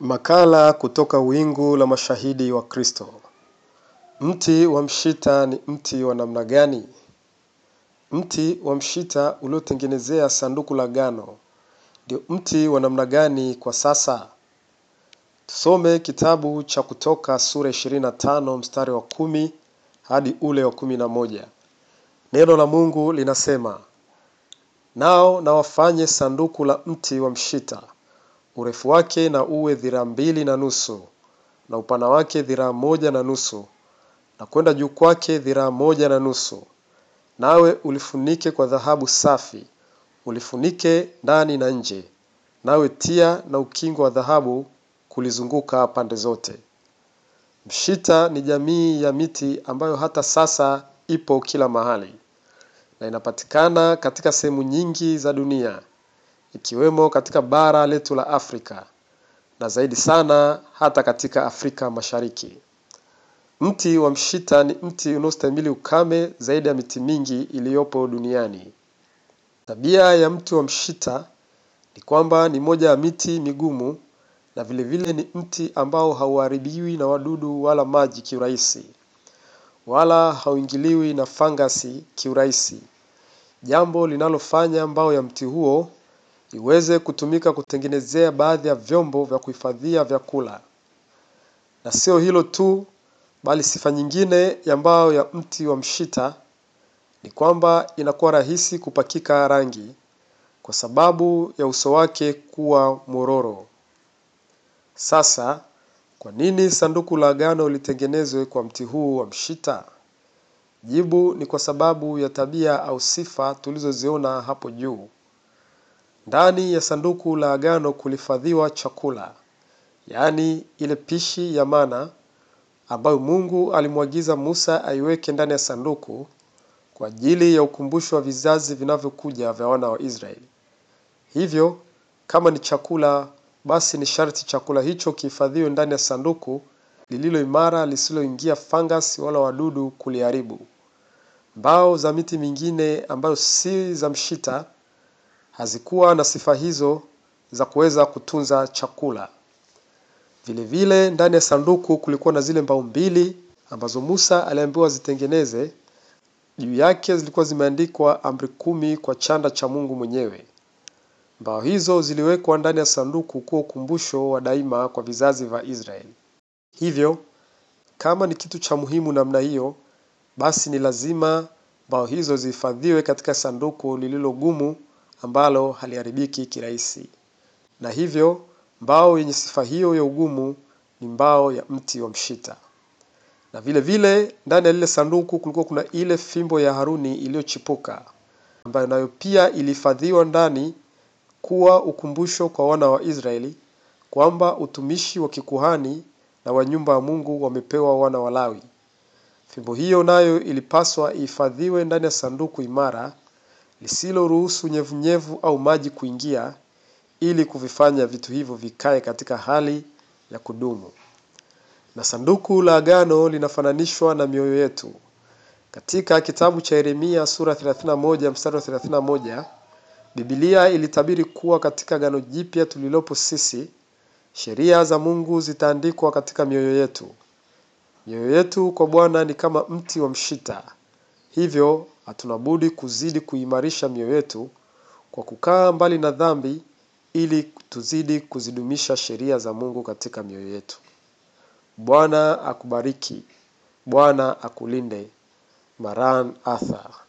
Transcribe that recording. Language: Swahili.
Makala kutoka wingu la mashahidi wa Kristo. Mti wa mshita ni mti wa namna gani? Mti wa mshita uliotengenezea sanduku la agano ndio mti wa namna gani kwa sasa? Tusome kitabu cha Kutoka sura 25 mstari wa kumi hadi ule wa kumi na moja. Neno la Mungu linasema, nao na wafanye sanduku la mti wa mshita urefu wake na uwe dhiraa mbili na nusu na upana wake dhiraa moja na nusu na kwenda juu kwake dhiraa moja na nusu. Nawe ulifunike kwa dhahabu safi ulifunike ndani na nje nawe tia na ukingo wa dhahabu kulizunguka pande zote. Mshita ni jamii ya miti ambayo hata sasa ipo kila mahali na inapatikana katika sehemu nyingi za dunia ikiwemo katika bara letu la Afrika na zaidi sana hata katika Afrika Mashariki. Mti wa mshita ni mti unaostahimili ukame zaidi ya miti mingi iliyopo duniani. Tabia ya mti wa mshita ni kwamba ni moja ya miti migumu na vilevile vile ni mti ambao hauharibiwi na wadudu wala maji kiurahisi, wala hauingiliwi na fangasi kiurahisi, jambo linalofanya mbao ya mti huo iweze kutumika kutengenezea baadhi ya vyombo vya kuhifadhia vyakula. Na sio hilo tu, bali sifa nyingine ya mbao ya mti wa mshita ni kwamba inakuwa rahisi kupakika rangi kwa sababu ya uso wake kuwa mororo. Sasa, kwa nini sanduku la agano litengenezwe kwa mti huu wa mshita? Jibu ni kwa sababu ya tabia au sifa tulizoziona hapo juu. Ndani ya sanduku la agano kulihifadhiwa chakula, yaani ile pishi ya mana ambayo Mungu alimwagiza Musa aiweke ndani ya sanduku kwa ajili ya ukumbusho wa vizazi vinavyokuja vya wana wa Israeli. Hivyo, kama ni chakula, basi ni sharti chakula hicho kihifadhiwe ndani ya sanduku lililo imara lisiloingia fangasi wala wadudu kuliharibu. Mbao za miti mingine ambayo si za mshita hazikuwa na sifa hizo za kuweza kutunza chakula. Vile vile ndani ya sanduku kulikuwa na zile mbao mbili ambazo Musa aliambiwa zitengeneze. Juu yake zilikuwa zimeandikwa amri kumi kwa chanda cha Mungu mwenyewe. Mbao hizo ziliwekwa ndani ya sanduku kuwa ukumbusho wa daima kwa vizazi vya Israeli. Hivyo, kama ni kitu cha muhimu namna hiyo, basi ni lazima mbao hizo zihifadhiwe katika sanduku lililo gumu ambalo haliharibiki kirahisi. Na hivyo, mbao yenye sifa hiyo ya ugumu ni mbao ya mti wa mshita. Na vile vile, ndani ya lile sanduku kulikuwa kuna ile fimbo ya Haruni iliyochipuka, ambayo nayo pia ilihifadhiwa ndani kuwa ukumbusho kwa wana wa Israeli kwamba utumishi wa kikuhani na wa nyumba ya Mungu wamepewa wana wa Lawi. Fimbo hiyo nayo ilipaswa ihifadhiwe ndani ya sanduku imara lisiloruhusu unyevunyevu au maji kuingia ili kuvifanya vitu hivyo vikae katika hali ya kudumu. Na sanduku la agano linafananishwa na mioyo yetu. Katika kitabu cha Yeremia sura 31 mstari wa 31, Biblia ilitabiri kuwa katika agano jipya tulilopo sisi, sheria za Mungu zitaandikwa katika mioyo yetu. Mioyo yetu kwa Bwana ni kama mti wa mshita. Hivyo hatuna budi kuzidi kuimarisha mioyo yetu kwa kukaa mbali na dhambi ili tuzidi kuzidumisha sheria za Mungu katika mioyo yetu. Bwana akubariki. Bwana akulinde. Maran Arthur